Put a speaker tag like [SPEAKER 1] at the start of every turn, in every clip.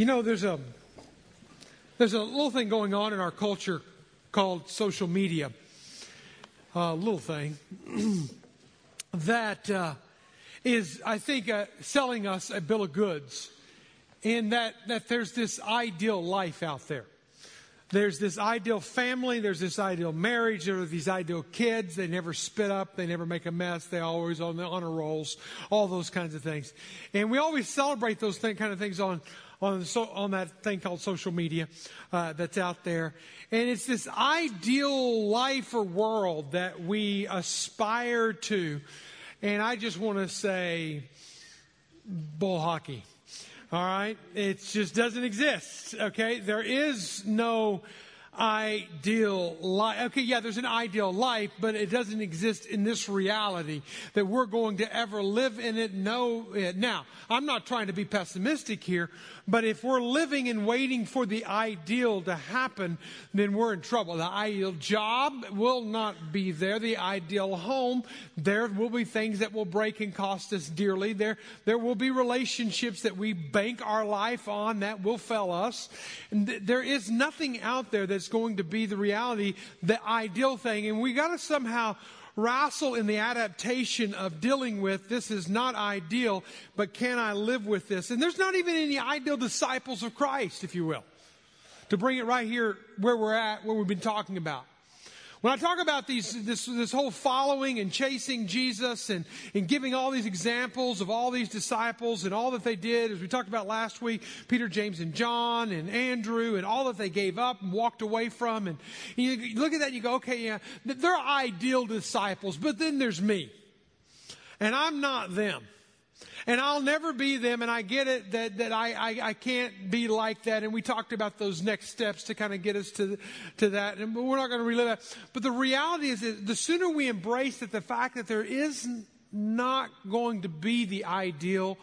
[SPEAKER 1] You know, there's a there's a little thing going on in our culture called social media. A little thing that uh, is, I think, uh, selling us a bill of goods, in that that there's this ideal life out there. There's this ideal family, there's this ideal marriage, there are these ideal kids. They never spit up, they never make a mess, they always on the honor rolls, all those kinds of things. And we always celebrate those kind of things on on, so, on that thing called social media uh, that's out there. And it's this ideal life or world that we aspire to. And I just want to say, bull hockey. All right? It just doesn't exist. Okay? There is no ideal life. Okay, yeah, there's an ideal life, but it doesn't exist in this reality that we're going to ever live in it, know it. Now, I'm not trying to be pessimistic here, but if we're living and waiting for the ideal to happen, then we're in trouble. The ideal job will not be there. The ideal home, there will be things that will break and cost us dearly. There, there will be relationships that we bank our life on that will fail us. And th- there is nothing out there that's going to be the reality, the ideal thing. And we got to somehow wrestle in the adaptation of dealing with this is not ideal, but can I live with this? And there's not even any ideal disciples of Christ, if you will, to bring it right here where we're at, where we've been talking about. When I talk about these, this, this whole following and chasing Jesus and, and giving all these examples of all these disciples and all that they did, as we talked about last week, Peter, James, and John and Andrew and all that they gave up and walked away from. And you look at that and you go, okay, yeah, they're ideal disciples, but then there's me. And I'm not them. And I'll never be them, and I get it that, that I, I, I, can't be like that. And we talked about those next steps to kind of get us to, to that. And we're not going to relive that. But the reality is that the sooner we embrace that the fact that there is not going to be the ideal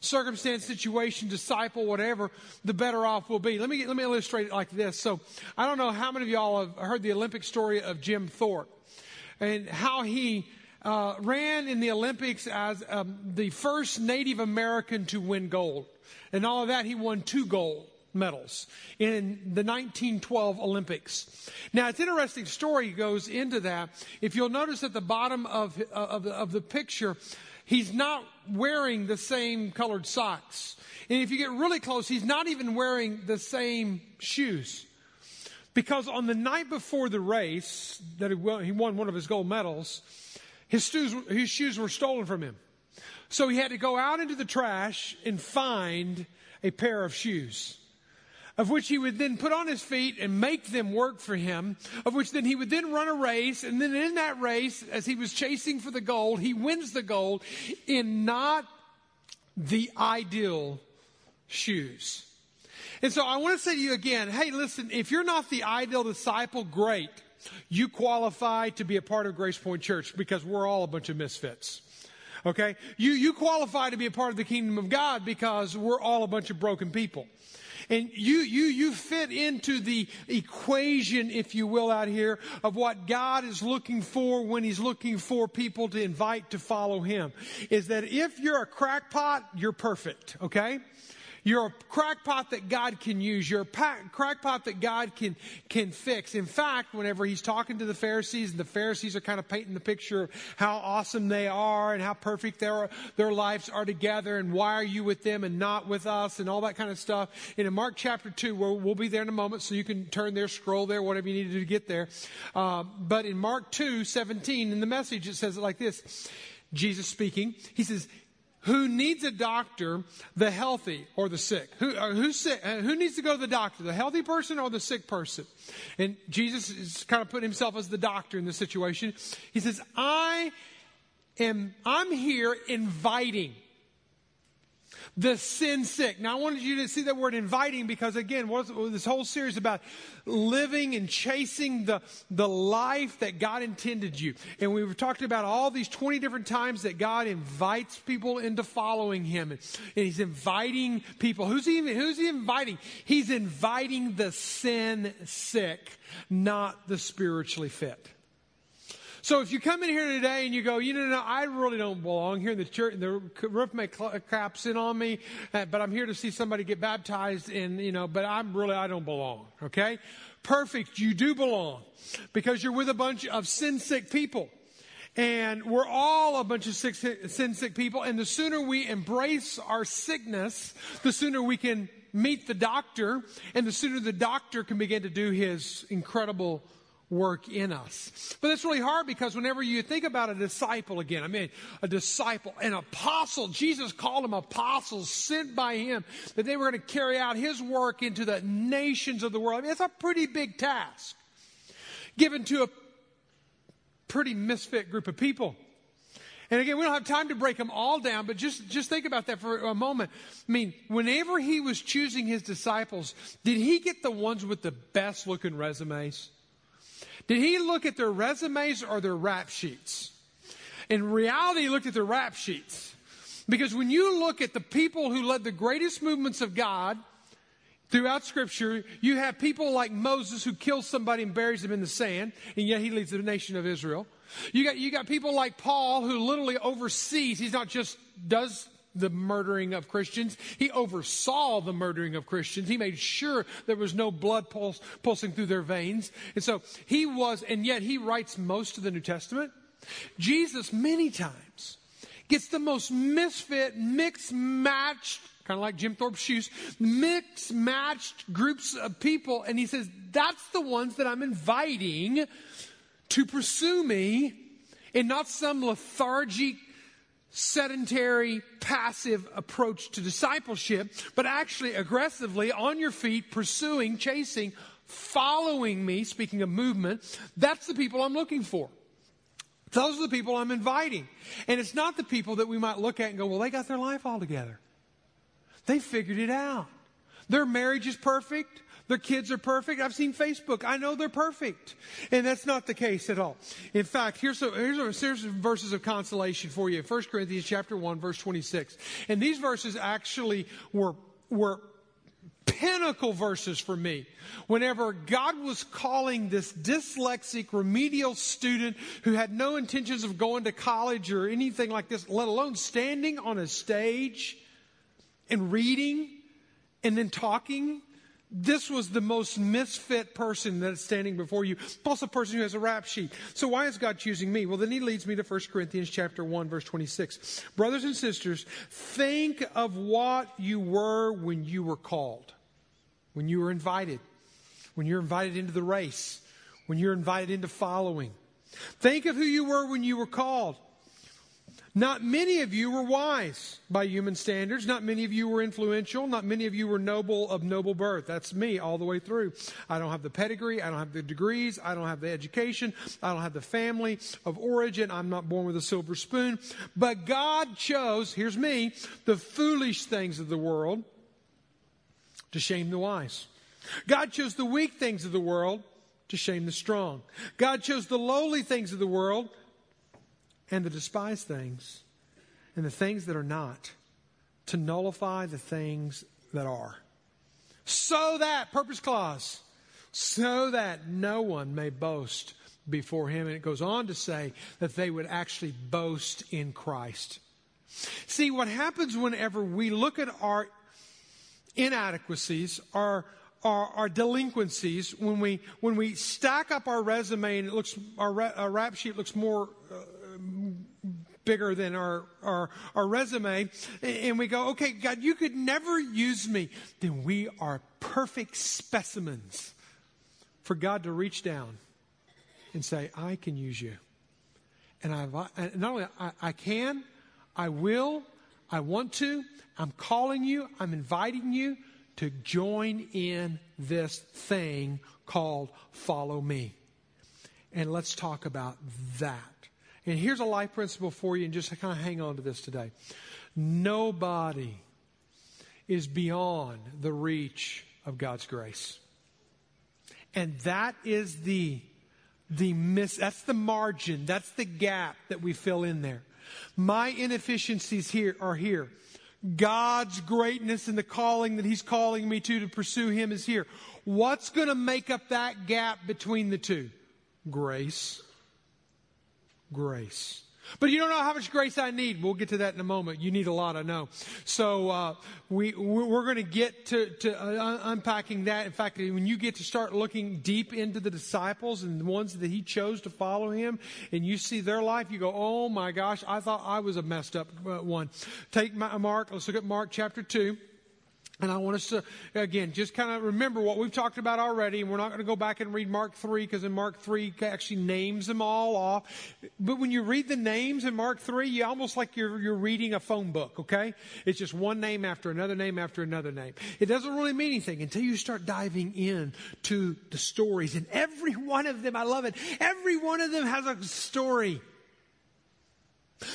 [SPEAKER 1] circumstance, situation, disciple, whatever, the better off we'll be. Let me, let me illustrate it like this. So I don't know how many of y'all have heard the Olympic story of Jim Thorpe and how he uh, ran in the Olympics as um, the first Native American to win gold. And all of that, he won two gold medals in the 1912 Olympics. Now, it's an interesting story goes into that. If you'll notice at the bottom of, of, of the picture, he's not wearing the same colored socks. And if you get really close, he's not even wearing the same shoes. Because on the night before the race that he won one of his gold medals, his shoes, his shoes were stolen from him. So he had to go out into the trash and find a pair of shoes, of which he would then put on his feet and make them work for him, of which then he would then run a race. And then in that race, as he was chasing for the gold, he wins the gold in not the ideal shoes. And so I want to say to you again, hey, listen, if you're not the ideal disciple, great. You qualify to be a part of Grace Point Church because we're all a bunch of misfits. Okay? You, you qualify to be a part of the kingdom of God because we're all a bunch of broken people. And you, you, you fit into the equation, if you will, out here of what God is looking for when He's looking for people to invite to follow Him. Is that if you're a crackpot, you're perfect, okay? You're a crackpot that God can use. You're a crackpot that God can, can fix. In fact, whenever he's talking to the Pharisees and the Pharisees are kind of painting the picture of how awesome they are and how perfect their, their lives are together and why are you with them and not with us and all that kind of stuff. And in Mark chapter 2, where we'll be there in a moment so you can turn there, scroll there, whatever you need to do to get there. Uh, but in Mark 2, 17, in the message, it says it like this. Jesus speaking, he says, who needs a doctor, the healthy or the sick? Who, uh, who's sick? Uh, who needs to go to the doctor, the healthy person or the sick person? And Jesus is kind of putting himself as the doctor in this situation. He says, I am, I'm here inviting the sin sick. Now, I wanted you to see that word inviting because, again, this whole series about living and chasing the, the life that God intended you. And we've talked about all these 20 different times that God invites people into following Him. And, and He's inviting people. Who's he, who's he inviting? He's inviting the sin sick, not the spiritually fit. So if you come in here today and you go, you know, no, I really don't belong here in the church, and the roof may collapse in on me, uh, but I'm here to see somebody get baptized and, you know, but I'm really, I don't belong. Okay? Perfect. You do belong because you're with a bunch of sin sick people. And we're all a bunch of sick, sin sick people. And the sooner we embrace our sickness, the sooner we can meet the doctor, and the sooner the doctor can begin to do his incredible work in us. But that's really hard because whenever you think about a disciple again, I mean, a disciple, an apostle, Jesus called them apostles sent by him that they were going to carry out his work into the nations of the world. I mean, it's a pretty big task given to a pretty misfit group of people. And again, we don't have time to break them all down, but just, just think about that for a moment. I mean, whenever he was choosing his disciples, did he get the ones with the best looking resumes? Did he look at their resumes or their rap sheets? In reality, he looked at their rap sheets. Because when you look at the people who led the greatest movements of God throughout Scripture, you have people like Moses who kills somebody and buries them in the sand, and yet he leads the nation of Israel. You got, you got people like Paul who literally oversees, he's not just does the murdering of Christians. He oversaw the murdering of Christians. He made sure there was no blood pulse, pulsing through their veins. And so he was, and yet he writes most of the New Testament. Jesus, many times, gets the most misfit, mixed, matched, kind of like Jim Thorpe's shoes, mixed, matched groups of people. And he says, that's the ones that I'm inviting to pursue me in not some lethargic, sedentary, passive approach to discipleship, but actually aggressively on your feet, pursuing, chasing, following me, speaking of movement, that's the people I'm looking for. Those are the people I'm inviting. And it's not the people that we might look at and go, well, they got their life all together. They figured it out. Their marriage is perfect. Their kids are perfect. I've seen Facebook. I know they're perfect. And that's not the case at all. In fact, here's, a, here's a series of verses of consolation for you. 1 Corinthians chapter 1, verse 26. And these verses actually were, were pinnacle verses for me. Whenever God was calling this dyslexic remedial student who had no intentions of going to college or anything like this, let alone standing on a stage and reading and then talking this was the most misfit person that's standing before you, plus a person who has a rap sheet. So why is God choosing me? Well, then he leads me to 1 Corinthians chapter 1, verse 26. Brothers and sisters, think of what you were when you were called, when you were invited, when you're invited into the race, when you're invited into following. Think of who you were when you were called. Not many of you were wise by human standards. Not many of you were influential. Not many of you were noble of noble birth. That's me all the way through. I don't have the pedigree. I don't have the degrees. I don't have the education. I don't have the family of origin. I'm not born with a silver spoon. But God chose, here's me, the foolish things of the world to shame the wise. God chose the weak things of the world to shame the strong. God chose the lowly things of the world and the despised things and the things that are not to nullify the things that are. So that, purpose clause, so that no one may boast before him. And it goes on to say that they would actually boast in Christ. See, what happens whenever we look at our inadequacies, our our, our, delinquencies when we when we stack up our resume and it looks our, our rap sheet looks more uh, bigger than our, our, our resume. And we go, okay, God, you could never use me. Then we are perfect specimens for God to reach down and say, I can use you. And I've uh, not only I, I can, I will, I want to, I'm calling you, I'm inviting you to join in this thing called follow me. And let's talk about that. And here's a life principle for you, and just kind of hang on to this today. Nobody is beyond the reach of God's grace. And that is the the miss that's the margin, that's the gap that we fill in there. My inefficiencies here are here. God's greatness and the calling that He's calling me to to pursue Him is here. What's going to make up that gap between the two? Grace. Grace. But you don't know how much grace I need. We'll get to that in a moment. You need a lot, I know. So uh, we we're going to get to to uh, unpacking that. In fact, when you get to start looking deep into the disciples and the ones that he chose to follow him, and you see their life, you go, "Oh my gosh, I thought I was a messed up uh, one." Take Mark. Let's look at Mark chapter two. And I want us to, again, just kind of remember what we've talked about already. And we're not going to go back and read Mark 3 because in Mark 3 actually names them all off. But when you read the names in Mark 3, you almost like you're, you're reading a phone book, okay? It's just one name after another name after another name. It doesn't really mean anything until you start diving in to the stories. And every one of them, I love it, every one of them has a story.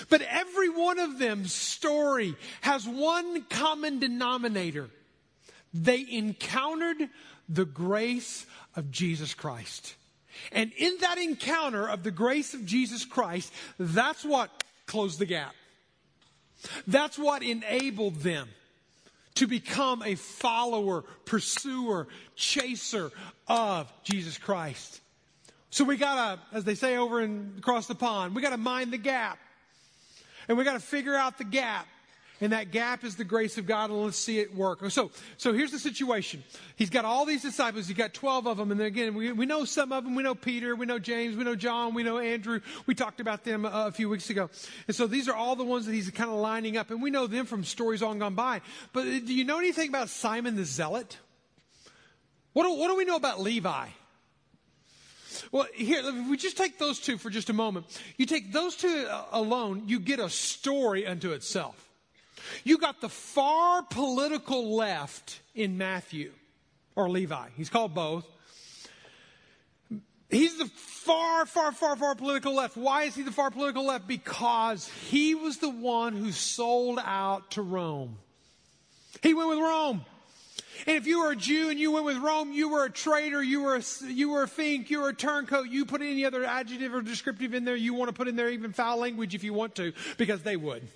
[SPEAKER 1] But every one of them's story has one common denominator. They encountered the grace of Jesus Christ. And in that encounter of the grace of Jesus Christ, that's what closed the gap. That's what enabled them to become a follower, pursuer, chaser of Jesus Christ. So we gotta, as they say over in across the pond, we gotta mind the gap. And we gotta figure out the gap. And that gap is the grace of God, and let's see it work. So, so here's the situation. He's got all these disciples. He's got 12 of them. And again, we, we know some of them. We know Peter. We know James. We know John. We know Andrew. We talked about them a, a few weeks ago. And so these are all the ones that he's kind of lining up. And we know them from stories on gone by. But do you know anything about Simon the Zealot? What do, what do we know about Levi? Well, here, if we just take those two for just a moment, you take those two uh, alone, you get a story unto itself. You got the far political left in Matthew, or Levi. He's called both. He's the far, far, far, far political left. Why is he the far political left? Because he was the one who sold out to Rome. He went with Rome. And if you were a Jew and you went with Rome, you were a traitor, you were a, you were a fink, you were a turncoat. You put any other adjective or descriptive in there you want to put in there, even foul language if you want to, because they would.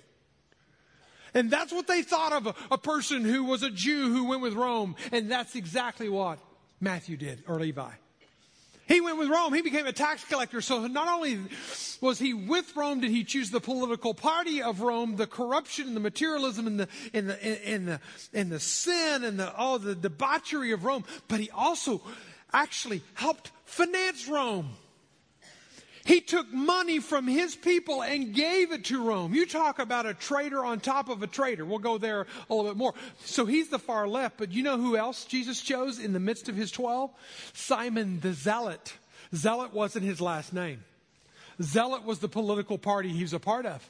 [SPEAKER 1] And that's what they thought of a, a, person who was a Jew who went with Rome. And that's exactly what Matthew did, or Levi. He went with Rome. He became a tax collector. So not only was he with Rome, did he choose the political party of Rome, the corruption and the materialism and the, and the, and the, and the sin and the, oh, the debauchery of Rome, but he also actually helped finance Rome. He took money from his people and gave it to Rome. You talk about a traitor on top of a traitor. We'll go there a little bit more. So he's the far left, but you know who else Jesus chose in the midst of his 12? Simon the Zealot. Zealot wasn't his last name. Zealot was the political party he was a part of.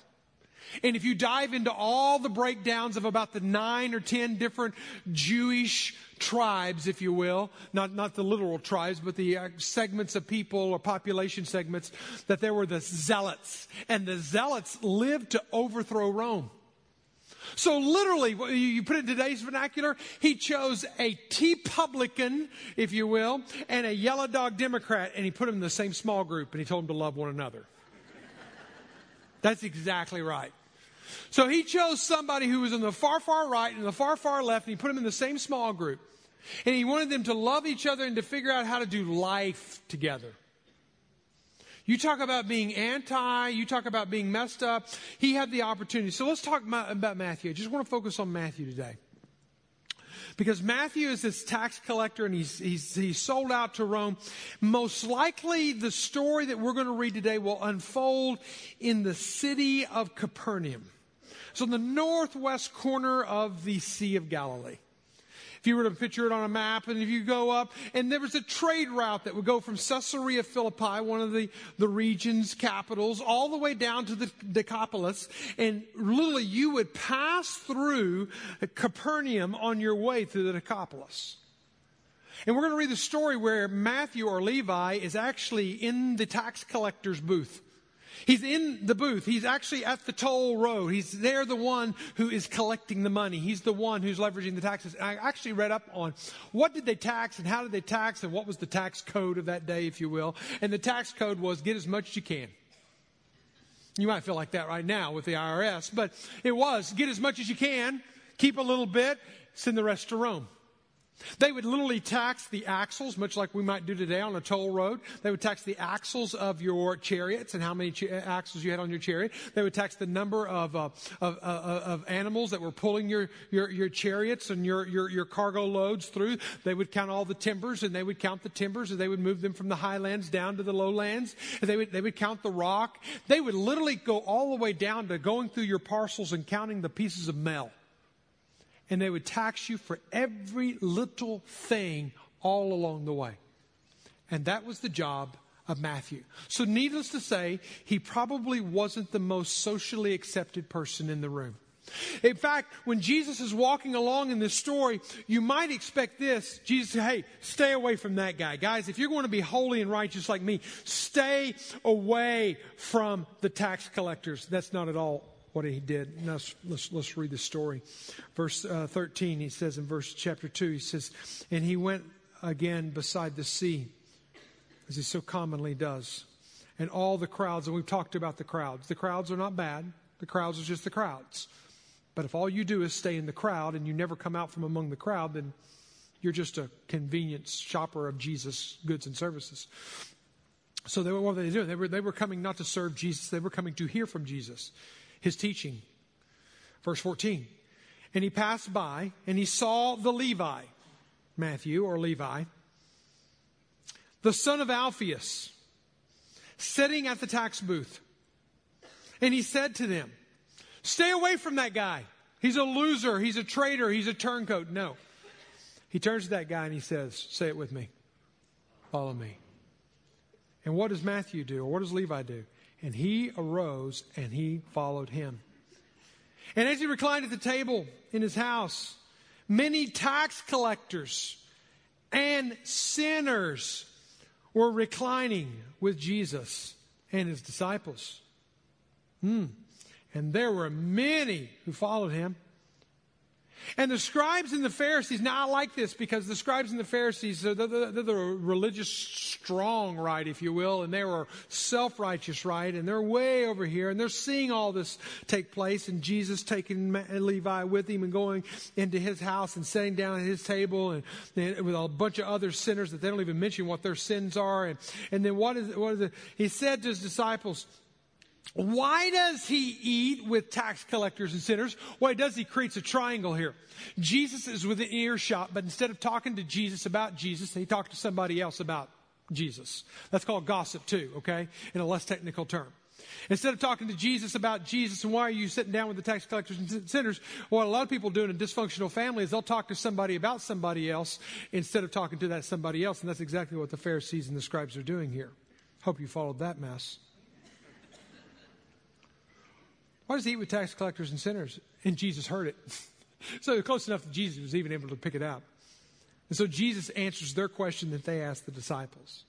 [SPEAKER 1] And if you dive into all the breakdowns of about the nine or ten different Jewish tribes, if you will, not, not the literal tribes, but the uh, segments of people or population segments, that there were the zealots. And the zealots lived to overthrow Rome. So literally, you put it in today's vernacular, he chose a Republican, if you will, and a yellow dog Democrat, and he put them in the same small group, and he told them to love one another. That's exactly right. So he chose somebody who was in the far, far right and the far, far left, and he put them in the same small group. And he wanted them to love each other and to figure out how to do life together. You talk about being anti, you talk about being messed up. He had the opportunity. So let's talk about Matthew. I just want to focus on Matthew today. Because Matthew is this tax collector and he's, he's, he's sold out to Rome. Most likely, the story that we're going to read today will unfold in the city of Capernaum. So, in the northwest corner of the Sea of Galilee. If you were to picture it on a map, and if you go up, and there was a trade route that would go from Caesarea Philippi, one of the, the region's capitals, all the way down to the Decapolis, and literally you would pass through Capernaum on your way through the Decapolis. And we're going to read the story where Matthew or Levi is actually in the tax collector's booth. He's in the booth. He's actually at the toll road. He's there, the one who is collecting the money. He's the one who's leveraging the taxes. And I actually read up on what did they tax and how did they tax and what was the tax code of that day, if you will. And the tax code was get as much as you can. You might feel like that right now with the IRS, but it was get as much as you can, keep a little bit, send the rest to Rome. They would literally tax the axles, much like we might do today on a toll road. They would tax the axles of your chariots and how many ch- axles you had on your chariot. They would tax the number of, uh, of, uh, of, animals that were pulling your, your, your chariots and your, your, your cargo loads through. They would count all the timbers and they would count the timbers and they would move them from the highlands down to the lowlands. And they would, they would count the rock. They would literally go all the way down to going through your parcels and counting the pieces of mail and they would tax you for every little thing all along the way. And that was the job of Matthew. So, needless to say, he probably wasn't the most socially accepted person in the room. In fact, when Jesus is walking along in this story, you might expect this. Jesus hey, stay away from that guy. Guys, if you're going to be holy and righteous like me, stay away from the tax collectors. That's not at all what he did. Now, let's, let's, read the story. Verse uh, 13, he says in verse chapter 2, he says, And he went again beside the sea, as he so commonly does. And all the crowds, and we've talked about the crowds. The crowds are not bad, the crowds are just the crowds. But if all you do is stay in the crowd and you never come out from among the crowd, then you're just a convenience shopper of Jesus' goods and services. So they were, what were they doing? They were, they were coming not to serve Jesus, they were coming to hear from Jesus his teaching. Verse 14. And he passed by and he saw the Levi, Matthew or Levi, the son of Alphaeus, sitting at the tax booth. And he said to them, Stay away from that guy. He's a loser. He's a traitor. He's a turncoat. No. He turns to that guy and he says, Say it with me. Follow me. And what does Matthew do? Or what does Levi do? And he arose and he followed him. And as he reclined at the table in his house, many tax collectors and sinners were reclining with Jesus and his disciples. Hmm. And there were many who followed him. And the scribes and the Pharisees, now I like this because the scribes and the Pharisees, they're the, they're the religious strong right, if you will, and they were self righteous right, and they're way over here, and they're seeing all this take place, and Jesus taking Levi with him and going into his house and sitting down at his table and, and with a bunch of other sinners that they don't even mention what their sins are. And, and then what is, what is it? He said to his disciples, why does he eat with tax collectors and sinners? Why does he creates a triangle here? Jesus is within earshot, but instead of talking to Jesus about Jesus, he talked to somebody else about Jesus. That's called gossip too, okay? In a less technical term. Instead of talking to Jesus about Jesus and why are you sitting down with the tax collectors and sinners, what a lot of people do in a dysfunctional family is they'll talk to somebody about somebody else instead of talking to that somebody else. And that's exactly what the Pharisees and the scribes are doing here. Hope you followed that mess. Why does he eat with tax collectors and sinners? And Jesus heard it. so close enough that Jesus was even able to pick it out. And so Jesus answers their question that they asked the disciples.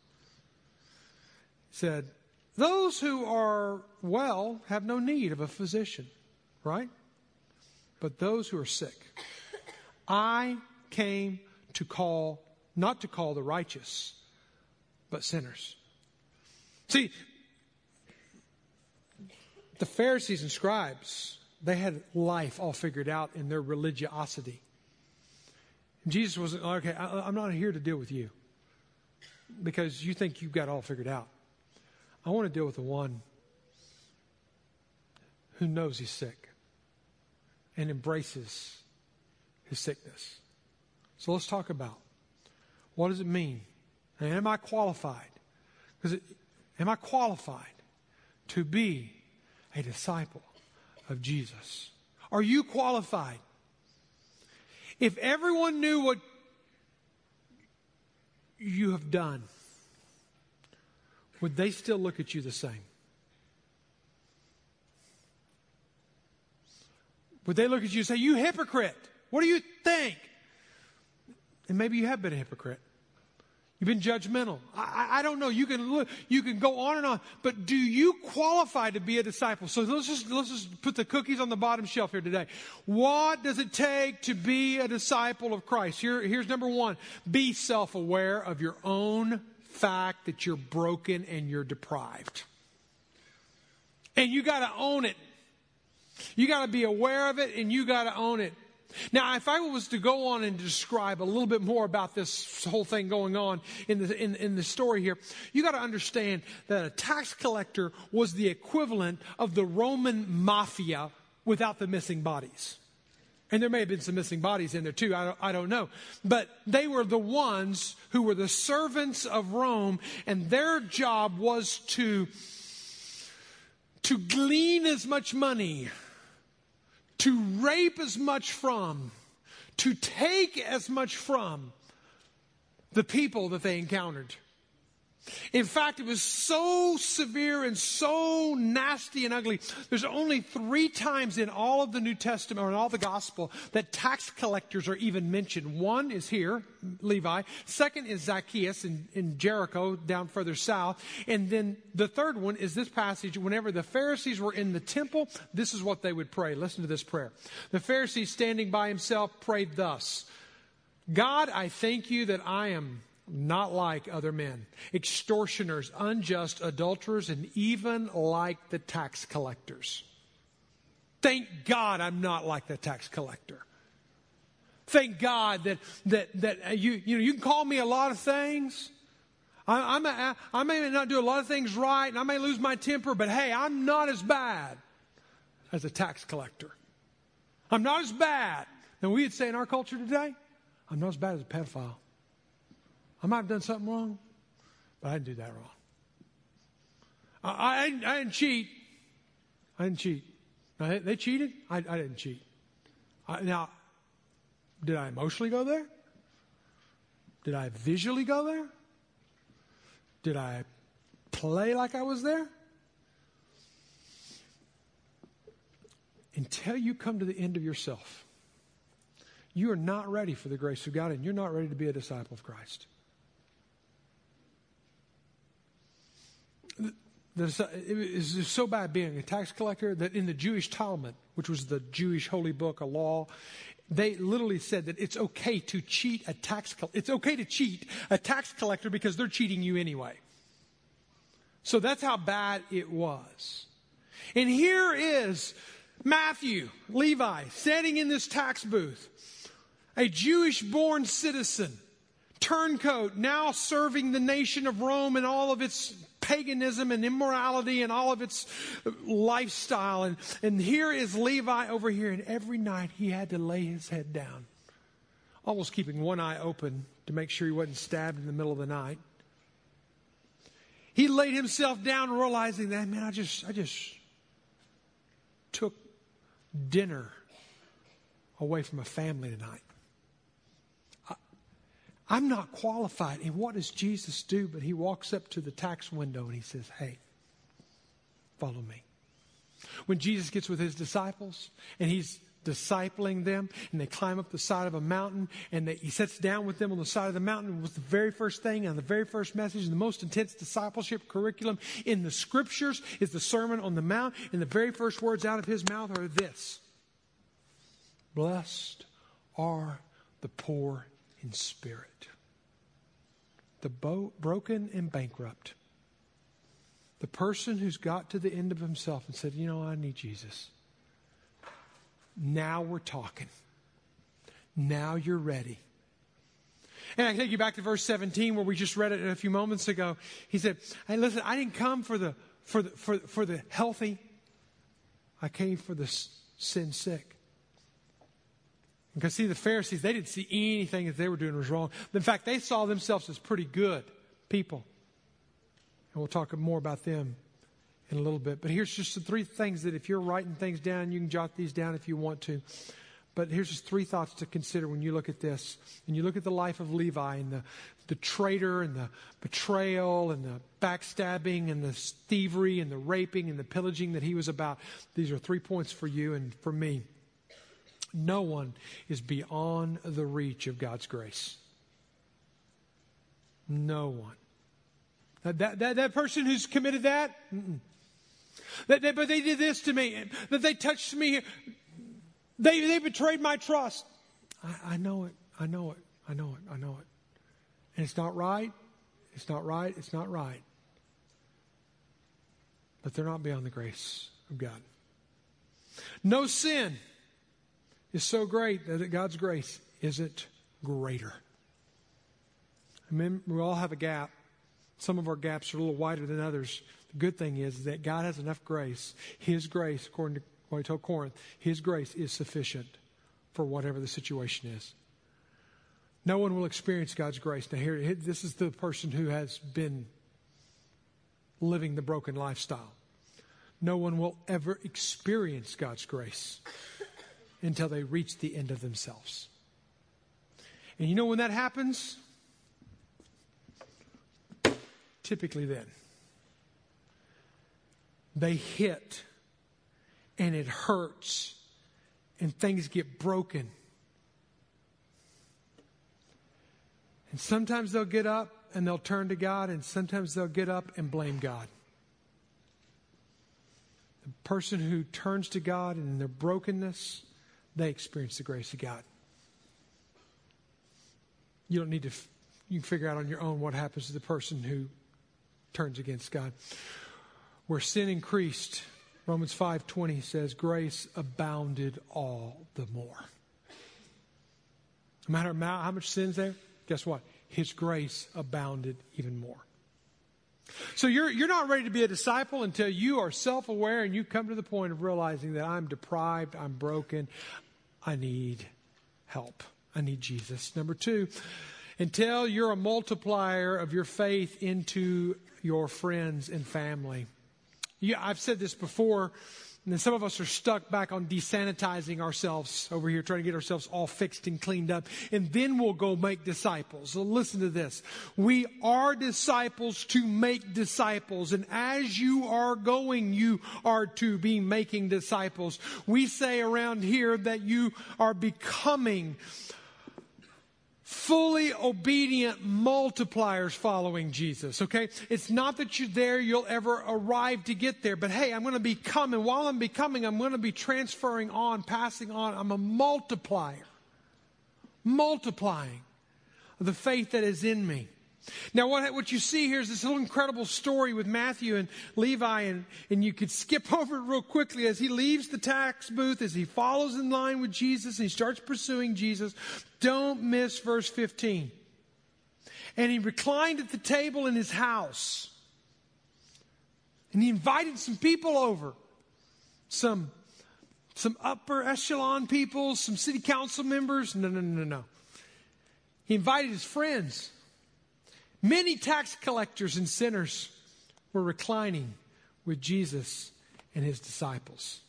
[SPEAKER 1] He said, Those who are well have no need of a physician, right? But those who are sick. I came to call, not to call the righteous, but sinners. See, the Pharisees and scribes, they had life all figured out in their religiosity. Jesus was okay, I, am not here to deal with you because you think you've got all figured out. I want to deal with the one who knows he's sick and embraces his sickness. So let's talk about what does it mean? And am I qualified? Because am I qualified to be a disciple of Jesus? Are you qualified? If everyone knew what you have done, would they still look at you the same? Would they look at you and say, You hypocrite? What do you think? And maybe you have been a hypocrite. You've been judgmental. I, I, don't know. You can look, you can go on and on, but do you qualify to be a disciple? So let's just let's just put the cookies on the bottom shelf here today. What does it take to be a disciple of Christ? Here, here's number one: be self-aware of your own fact that you're broken and you're deprived, and you got to own it. You got to be aware of it, and you got to own it. Now, if I was to go on and describe a little bit more about this whole thing going on in the, in, in the story here, you got to understand that a tax collector was the equivalent of the Roman mafia without the missing bodies. And there may have been some missing bodies in there too. I don't, I don't, know. But they were the ones who were the servants of Rome, and their job was to, to glean as much money to rape as much from, to take as much from the people that they encountered. In fact, it was so severe and so nasty and ugly. There's only three times in all of the New Testament or in all the gospel that tax collectors are even mentioned. One is here, Levi. Second is Zacchaeus in, in Jericho down further south. And then the third one is this passage. Whenever the Pharisees were in the temple, this is what they would pray. Listen to this prayer. The Pharisee standing by himself prayed thus. God, I thank you that I am not like other men, extortioners, unjust, adulterers, and even like the tax collectors. Thank God I'm not like the tax collector. Thank God that, that, that uh, you, you, know, you can call me a lot of things. I, I may not do a lot of things right, and I may lose my temper, but hey, I'm not as bad as a tax collector. I'm not as bad. Now, we'd say in our culture today, I'm not as bad as a pedophile. I might have done something wrong, but I didn't do that wrong. I, I, I didn't cheat. I didn't cheat. Now, they, they, cheated. I, I didn't cheat. I, now, did I emotionally go there? Did I visually go there? Did I play like I was there? Until you come to the end of yourself, you are not ready for the grace of God and you're not ready to be a disciple of Christ. It was so bad being a tax collector that in the Jewish Talmud, which was the Jewish holy book, a law, they literally said that it's okay to cheat a tax it's okay to cheat a tax collector because they're cheating you anyway. So that's how bad it was. And here is Matthew, Levi, standing in this tax booth, a Jewish born citizen, turncoat, now serving the nation of Rome and all of its paganism and immorality and all of its lifestyle. And, and here is Levi over here, and every night he had to lay his head down, almost keeping one eye open to make sure he wasn't stabbed in the middle of the night. He laid himself down, realizing that, man, I just, I just took dinner away from a family tonight. I'm not qualified. And what does Jesus do? But he walks up to the tax window and he says, Hey, follow me. When Jesus gets with his disciples and he's discipling them and they climb up the side of a mountain and they, he sits down with them on the side of the mountain and was the very first thing and the very first message and the most intense discipleship curriculum in the scriptures is the sermon on the mount and the very first words out of his mouth are this blessed are the poor in spirit. The bo- broken and bankrupt. The person who's got to the end of himself and said, You know, I need Jesus. Now we're talking. Now you're ready. And I take you back to verse 17 where we just read it a few moments ago. He said, Hey, listen, I didn't come for the, for the, for, for the healthy, I came for the sin sick. Because see, the Pharisees, they didn't see anything that they were doing was wrong. In fact, they saw themselves as pretty good people. And we'll talk more about them in a little bit. But here's just the three things that if you're writing things down, you can jot these down if you want to. But here's just three thoughts to consider when you look at this. And you look at the life of Levi and the, the traitor and the betrayal and the backstabbing and the thievery and the raping and the pillaging that he was about. These are three points for you and for me. No one is beyond the reach of God's grace. No one. That, that, that, person who's committed that, that they, but they did this to me, that they touched me, they, they betrayed my trust. I, I know it, I know it, I know it, I know it. And it's not right, it's not right, it's not right. But they're not beyond the grace of God. No sin is so great that God's grace isn't greater. I mean, we all have a gap. Some of our gaps are a little wider than others. The good thing is that God has enough grace. His grace, according to what he told Corinth, His grace is sufficient for whatever the situation is. No one will experience God's grace. Now, here, this is the person who has been living the broken lifestyle. No one will ever experience God's grace until they reach the end of themselves. And you know when that happens? Typically, then. They hit and it hurts and things get broken. And sometimes they'll get up and they'll turn to God, and sometimes they'll get up and blame God. The person who turns to God in their brokenness, they experience the grace of God. You don't need to, you can figure out on your own what happens to the person who turns against God. Where sin increased, Romans 5:20 says grace abounded all the more. No matter how much sin's there, guess what? His grace abounded even more. So you're, you're not ready to be a disciple until you are self aware and you come to the point of realizing that I'm deprived, I'm broken, I need help. I need Jesus. Number two, until you're a multiplier of your faith into your friends and family. Yeah, I've said this before. And then some of us are stuck back on desanitizing ourselves over here, trying to get ourselves all fixed and cleaned up. And then we'll go make disciples. So listen to this. We are disciples to make disciples. And as you are going, you are to be making disciples. We say around here that you are becoming fully obedient multipliers following Jesus, okay? It's not that you're there, you'll ever arrive to get there, but hey, I'm going to be coming. While I'm becoming, I'm going to be transferring on, passing on. I'm a multiplier, multiplying the faith that is in me. Now, what, what you see here is this little incredible story with Matthew and Levi, and, and you could skip over it real quickly as he leaves the tax booth, as he follows in line with Jesus, and he starts pursuing Jesus. Don't miss verse 15. And he reclined at the table in his house, and he invited some people over, some, some upper echelon people, some city council members. No, no, no, no. He invited his friends. Many tax collectors and sinners were reclining with Jesus and his disciples.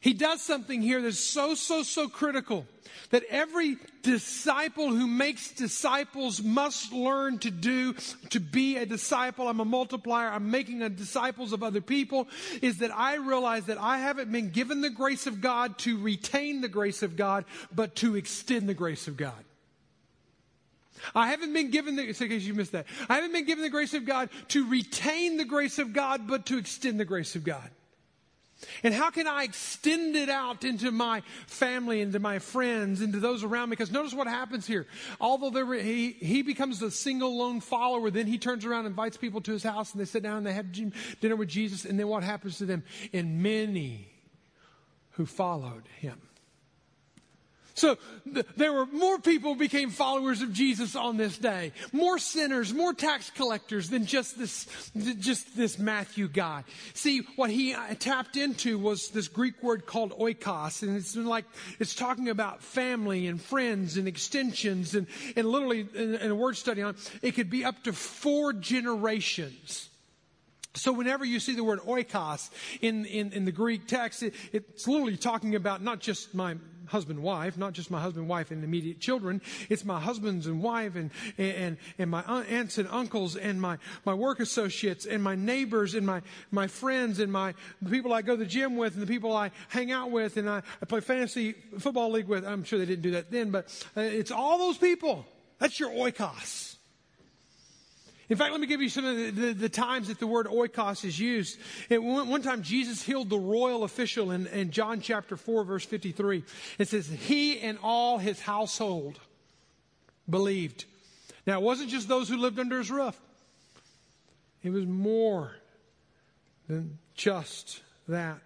[SPEAKER 1] He does something here that's so, so, so critical that every disciple who makes disciples must learn to do to be a disciple. I'm a multiplier. I'm making disciples of other people is that I realize that I haven't been given the grace of God to retain the grace of God, but to extend the grace of God. I haven't been given the, in case you missed that, I haven't been given the grace of God to retain the grace of God, but to extend the grace of God. And how can I extend it out into my family, into my friends, into those around me? Because notice what happens here. Although there, he, he becomes a single lone follower, then he turns around and invites people to his house and they sit down and they have dinner with Jesus. And then what happens to them? And many who followed him. So th- there were more people who became followers of Jesus on this day. More sinners, more tax collectors than just this, just this Matthew guy. See, what he uh, tapped into was this Greek word called oikos, and it's like, it's talking about family and friends and extensions and, and literally in, in a word study on it, it could be up to four generations. So whenever you see the word oikos in, in, in the Greek text, it, it's literally talking about not just my husband wife, not just my husband wife and immediate children. It's my husbands and wife and, and, and my aunts and uncles and my, my work associates and my neighbors and my, my friends and my, the people I go to the gym with and the people I hang out with and I, I play fantasy football league with. I'm sure they didn't do that then, but uh, it's all those people. That's your oikos. In fact, let me give you some of the, the, the times that the word oikos is used. One, one, time, Jesus healed the royal official in, in John chapter 4, verse 53. It says, He and all his household believed. Now, it wasn't just those who lived under his roof, it was more than just that.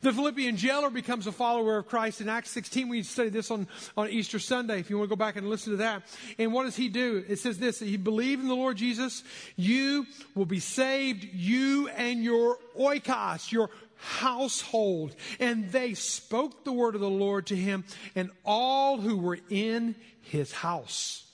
[SPEAKER 1] The Philippian jailer becomes a follower of Christ in Acts 16. We studied this on, on Easter Sunday if you want to go back and listen to that. And what does he do? It says this He believed in the Lord Jesus, you will be saved, you and your oikos, your household. And they spoke the word of the Lord to him and all who were in his house.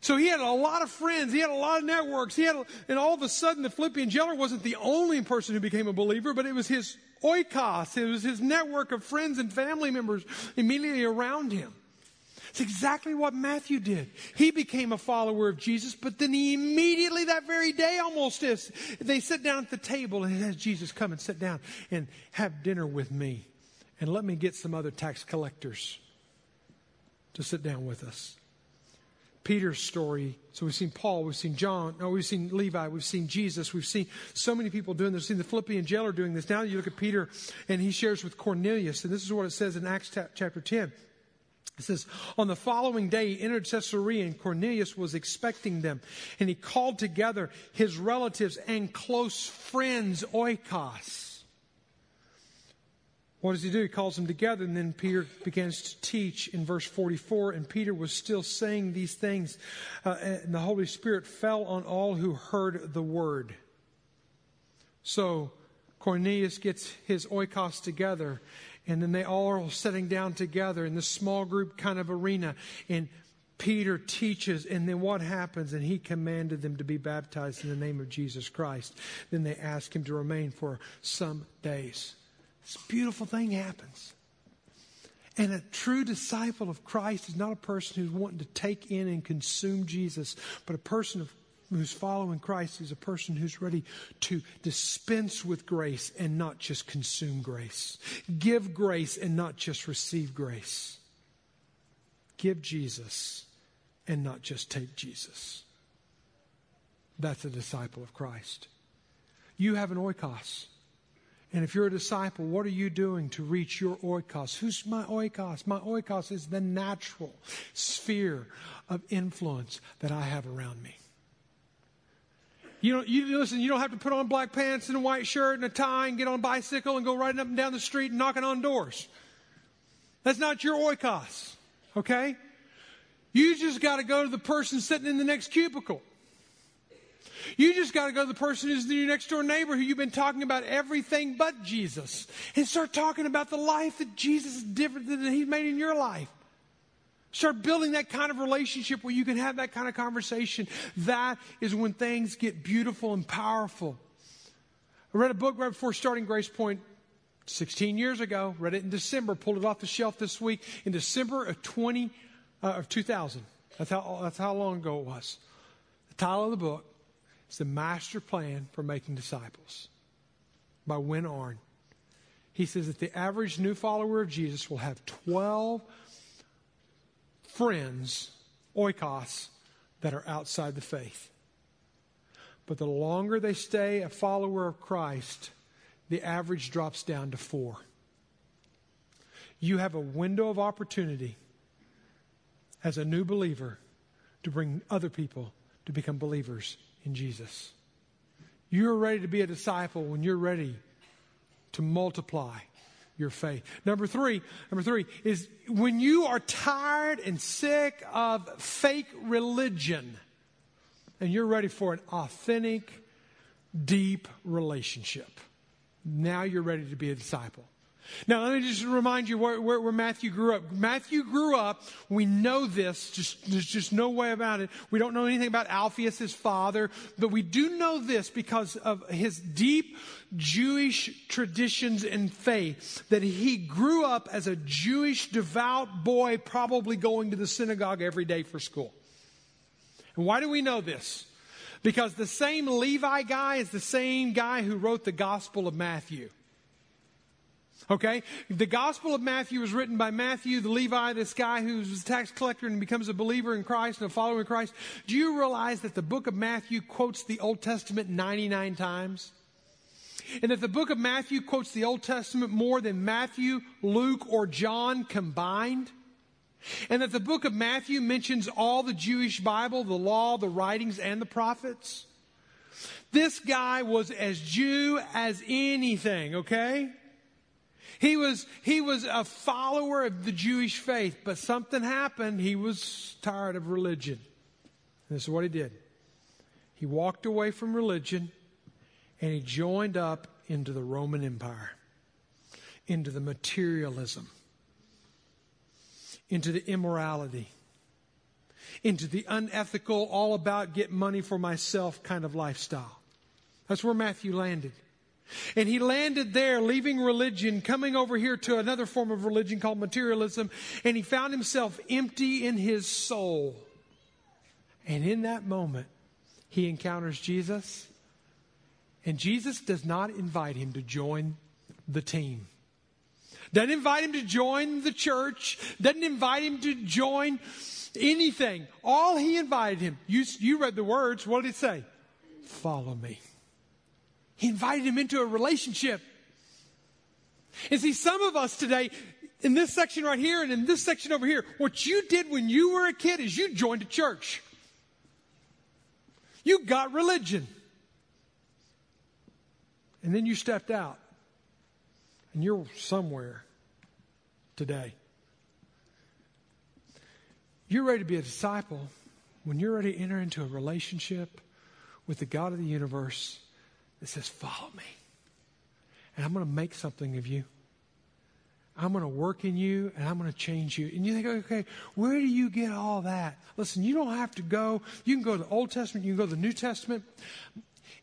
[SPEAKER 1] So he had a lot of friends. He had a lot of networks. He had, a, and all of a sudden, the Philippian jailer wasn't the only person who became a believer, but it was his oikos. It was his network of friends and family members immediately around him. It's exactly what Matthew did. He became a follower of Jesus, but then he immediately, that very day almost is, they sit down at the table and has Jesus come and sit down and have dinner with me. And let me get some other tax collectors to sit down with us. Peter's story. So we've seen Paul, we've seen John, no, we've seen Levi, we've seen Jesus, we've seen so many people doing this. We've seen the Philippian jailer doing this. Now you look at Peter and he shares with Cornelius, and this is what it says in Acts chapter 10. It says, On the following day, he entered Caesarea, and Cornelius was expecting them. And he called together his relatives and close friends, oikos. What does he do? He calls them together, and then Peter begins to teach in verse 44. And Peter was still saying these things, uh, and the Holy Spirit fell on all who heard the word. So Cornelius gets his oikos together, and then they all are sitting down together in this small group kind of arena. And Peter teaches, and then what happens? And he commanded them to be baptized in the name of Jesus Christ. Then they ask him to remain for some days. This beautiful thing happens. And a true disciple of Christ is not a person who's wanting to take in and consume Jesus, but a person of, who's following Christ is a person who's ready to dispense with grace and not just consume grace. Give grace and not just receive grace. Give Jesus and not just take Jesus. That's a disciple of Christ. You have an oikos. And if you're a disciple, what are you doing to reach your oikos? Who's my oikos? My oikos is the natural sphere of influence that I have around me. You know, you listen, you don't have to put on black pants and a white shirt and a tie and get on a bicycle and go riding up and down the street and knocking on doors. That's not your oikos, okay? You just got to go to the person sitting in the next cubicle. You just got to go to the person who's your next door neighbor who you've been talking about everything but Jesus and start talking about the life that Jesus is different than He's made in your life. Start building that kind of relationship where you can have that kind of conversation. That is when things get beautiful and powerful. I read a book right before starting Grace Point 16 years ago. Read it in December. Pulled it off the shelf this week in December of 20 uh, of 2000. That's how that's how long ago it was. The title of the book it's the master plan for making disciples by Win Arn. He says that the average new follower of Jesus will have 12 friends, oikos, that are outside the faith. But the longer they stay a follower of Christ, the average drops down to four. You have a window of opportunity as a new believer to bring other people to become believers in Jesus. You're ready to be a disciple when you're ready to multiply your faith. Number three, number three is when you are tired and sick of fake religion and you're ready for an authentic, deep relationship. Now you're ready to be a disciple. Now, let me just remind you where, where, where, Matthew grew up. Matthew grew up, we know this, just, there's just no way about it. We don't know anything about Alphaeus, his father, but we do know this because of his deep Jewish traditions and faith, that he grew up as a Jewish devout boy, probably going to the synagogue every day for school. And why do we know this? Because the same Levi guy is the same guy who wrote the Gospel of Matthew. Okay? The Gospel of Matthew was written by Matthew, the Levi, this guy who's a tax collector and becomes a believer in Christ and a follower of Christ. Do you realize that the book of Matthew quotes the Old Testament 99 times? And that the book of Matthew quotes the Old Testament more than Matthew, Luke, or John combined? And that the book of Matthew mentions all the Jewish Bible, the law, the writings, and the prophets? This guy was as Jew as anything, okay? He was, he was a follower of the Jewish faith, but something happened. He was tired of religion. And this is what he did. He walked away from religion and he joined up into the Roman Empire, into the materialism, into the immorality, into the unethical, all about get money for myself kind of lifestyle. That's where Matthew landed. And he landed there, leaving religion, coming over here to another form of religion called materialism, and he found himself empty in his soul. And in that moment, he encounters Jesus, and Jesus does not invite him to join the team. Doesn't invite him to join the church, doesn't invite him to join anything. All he invited him, you, you read the words, what did it say? Follow me. He invited him into a relationship. And see, some of us today, in this section right here and in this section over here, what you did when you were a kid is you joined a church. You got religion. And then you stepped out. And you're somewhere today. You're ready to be a disciple when you're ready to enter into a relationship with the God of the universe that says, Follow me. And I'm going to make something of you. I'm going to work in you and I'm going to change you. And you think, okay, where do you get all that? Listen, you don't have to go. You can go to the Old Testament, you can go to the New Testament.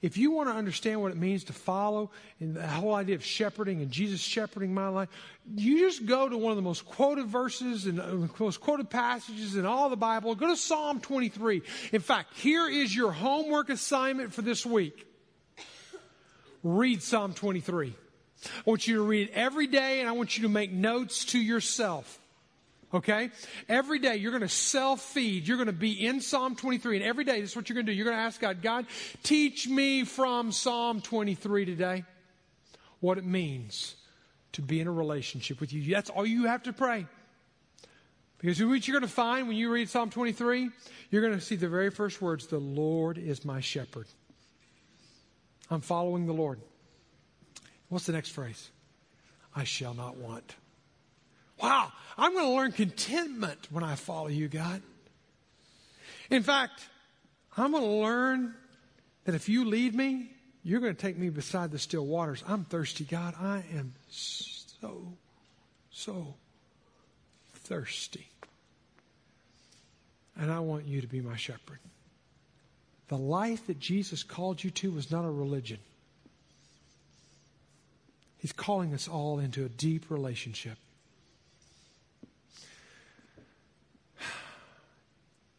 [SPEAKER 1] If you want to understand what it means to follow and the whole idea of shepherding and Jesus shepherding my life, you just go to one of the most quoted verses and uh, most quoted passages in all the Bible. Go to Psalm 23. In fact, here is your homework assignment for this week read Psalm 23. I want you to read it every day, and I want you to make notes to yourself. Okay? Every day you're going to self feed. You're going to be in Psalm 23. And every day, this is what you're going to do. You're going to ask God, God, teach me from Psalm 23 today what it means to be in a relationship with you. That's all you have to pray. Because what you're going to find when you read Psalm 23, you're going to see the very first words The Lord is my shepherd. I'm following the Lord. What's the next phrase? I shall not want. Wow, I'm going to learn contentment when I follow you, God. In fact, I'm going to learn that if you lead me, you're going to take me beside the still waters. I'm thirsty, God. I am so, so thirsty. And I want you to be my shepherd. The life that Jesus called you to was not a religion. He's calling us all into a deep relationship.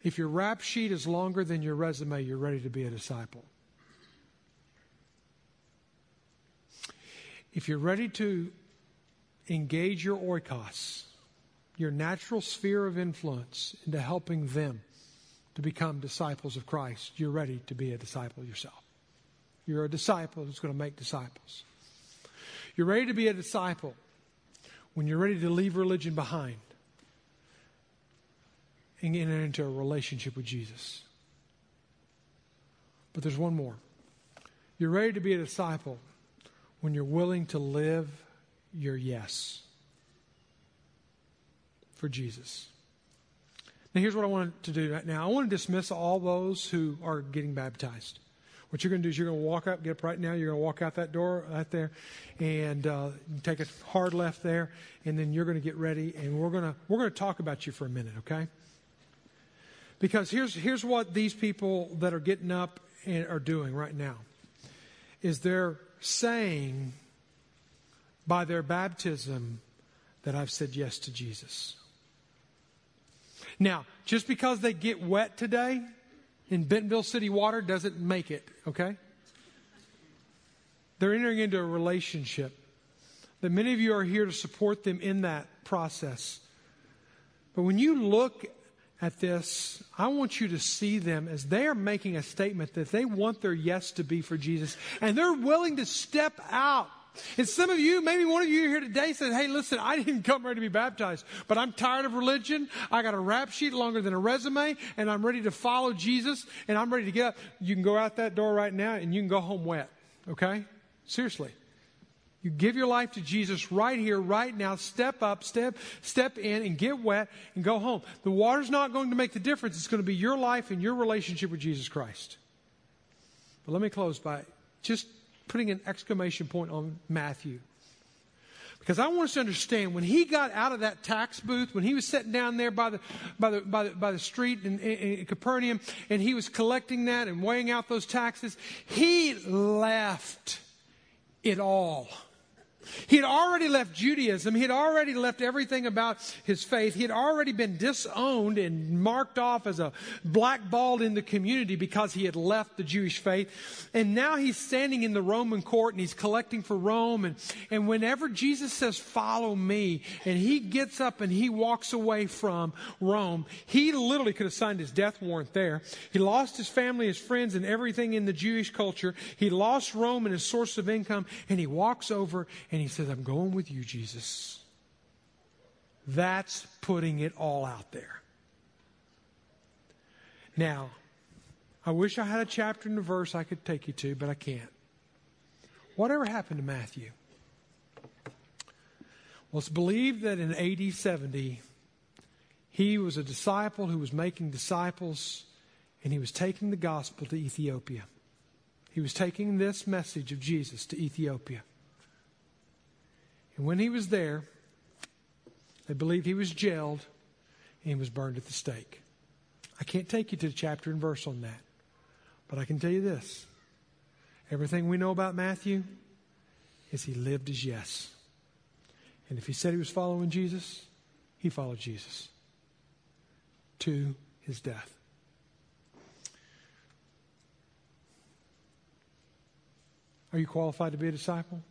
[SPEAKER 1] If your rap sheet is longer than your resume, you're ready to be a disciple. If you're ready to engage your oikos, your natural sphere of influence, into helping them to become disciples of Christ, you're ready to be a disciple yourself. You're a disciple who's going to make disciples. You're ready to be a disciple when you're ready to leave religion behind and enter into a relationship with Jesus. But there's one more. You're ready to be a disciple when you're willing to live your yes for Jesus. Now, here's what I want to do right now. I want to dismiss all those who are getting baptized. What you're going to do is you're going to walk up, get up right now. You're going to walk out that door right there, and uh, take a hard left there, and then you're going to get ready, and we're going to we're going to talk about you for a minute, okay? Because here's here's what these people that are getting up and are doing right now is they're saying by their baptism that I've said yes to Jesus. Now, just because they get wet today in Bentonville City water doesn't make it, okay? They're entering into a relationship that many of you are here to support them in that process. But when you look at this, I want you to see them as they are making a statement that they want their yes to be for Jesus and they're willing to step out and some of you, maybe one of you here today said, Hey, listen, I didn't come ready to be baptized, but I'm tired of religion. I got a rap sheet longer than a resume, and I'm ready to follow Jesus, and I'm ready to get up. You can go out that door right now and you can go home wet. Okay? Seriously. You give your life to Jesus right here, right now. Step up, step, step in and get wet and go home. The water's not going to make the difference. It's going to be your life and your relationship with Jesus Christ. But let me close by just putting an exclamation point on Matthew. Because I want us to understand when he got out of that tax booth, when he was sitting down there by the, by the, by the, by the street in, in, in Capernaum, and he was collecting that and weighing out those taxes, he left it all. He had already left Judaism. He had already left everything about his faith. He had already been disowned and marked off as a blackballed in the community because he had left the Jewish faith. And now he's standing in the Roman court and he's collecting for Rome. And, and whenever Jesus says, Follow me, and he gets up and he walks away from Rome, he literally could have signed his death warrant there. He lost his family, his friends, and everything in the Jewish culture. He lost Rome and his source of income, and he walks over and he says, I'm going with you, Jesus. That's putting it all out there. Now, I wish I had a chapter and a verse I could take you to, but I can't. Whatever happened to Matthew? Well, it's believed that in AD 70, he was a disciple who was making disciples, and he was taking the gospel to Ethiopia. He was taking this message of Jesus to Ethiopia. And when he was there, they believe he was jailed and he was burned at the stake. I can't take you to the chapter and verse on that, but I can tell you this. Everything we know about Matthew is he lived as yes. And if he said he was following Jesus, he followed Jesus to his death. Are you qualified to be a disciple?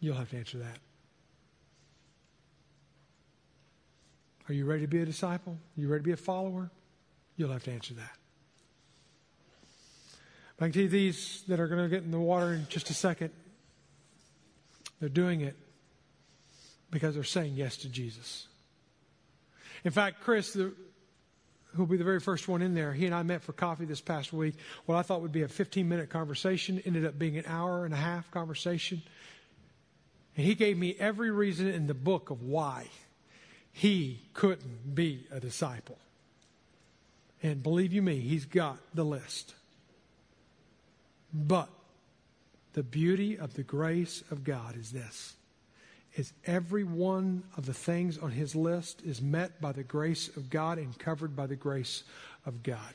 [SPEAKER 1] You'll have to answer that. Are you ready to be a disciple? Are you ready to be a follower? You'll have to answer that. I can tell you these that are going to get in the water in just a second. They're doing it because they're saying yes to Jesus. In fact, Chris, the, who'll be the very first one in there, he and I met for coffee this past week. What I thought would be a 15 minute conversation ended up being an hour and a half conversation. And he gave me every reason in the book of why he couldn't be a disciple. And believe you me, he's got the list. But the beauty of the grace of God is this is every one of the things on his list is met by the grace of God and covered by the grace of God.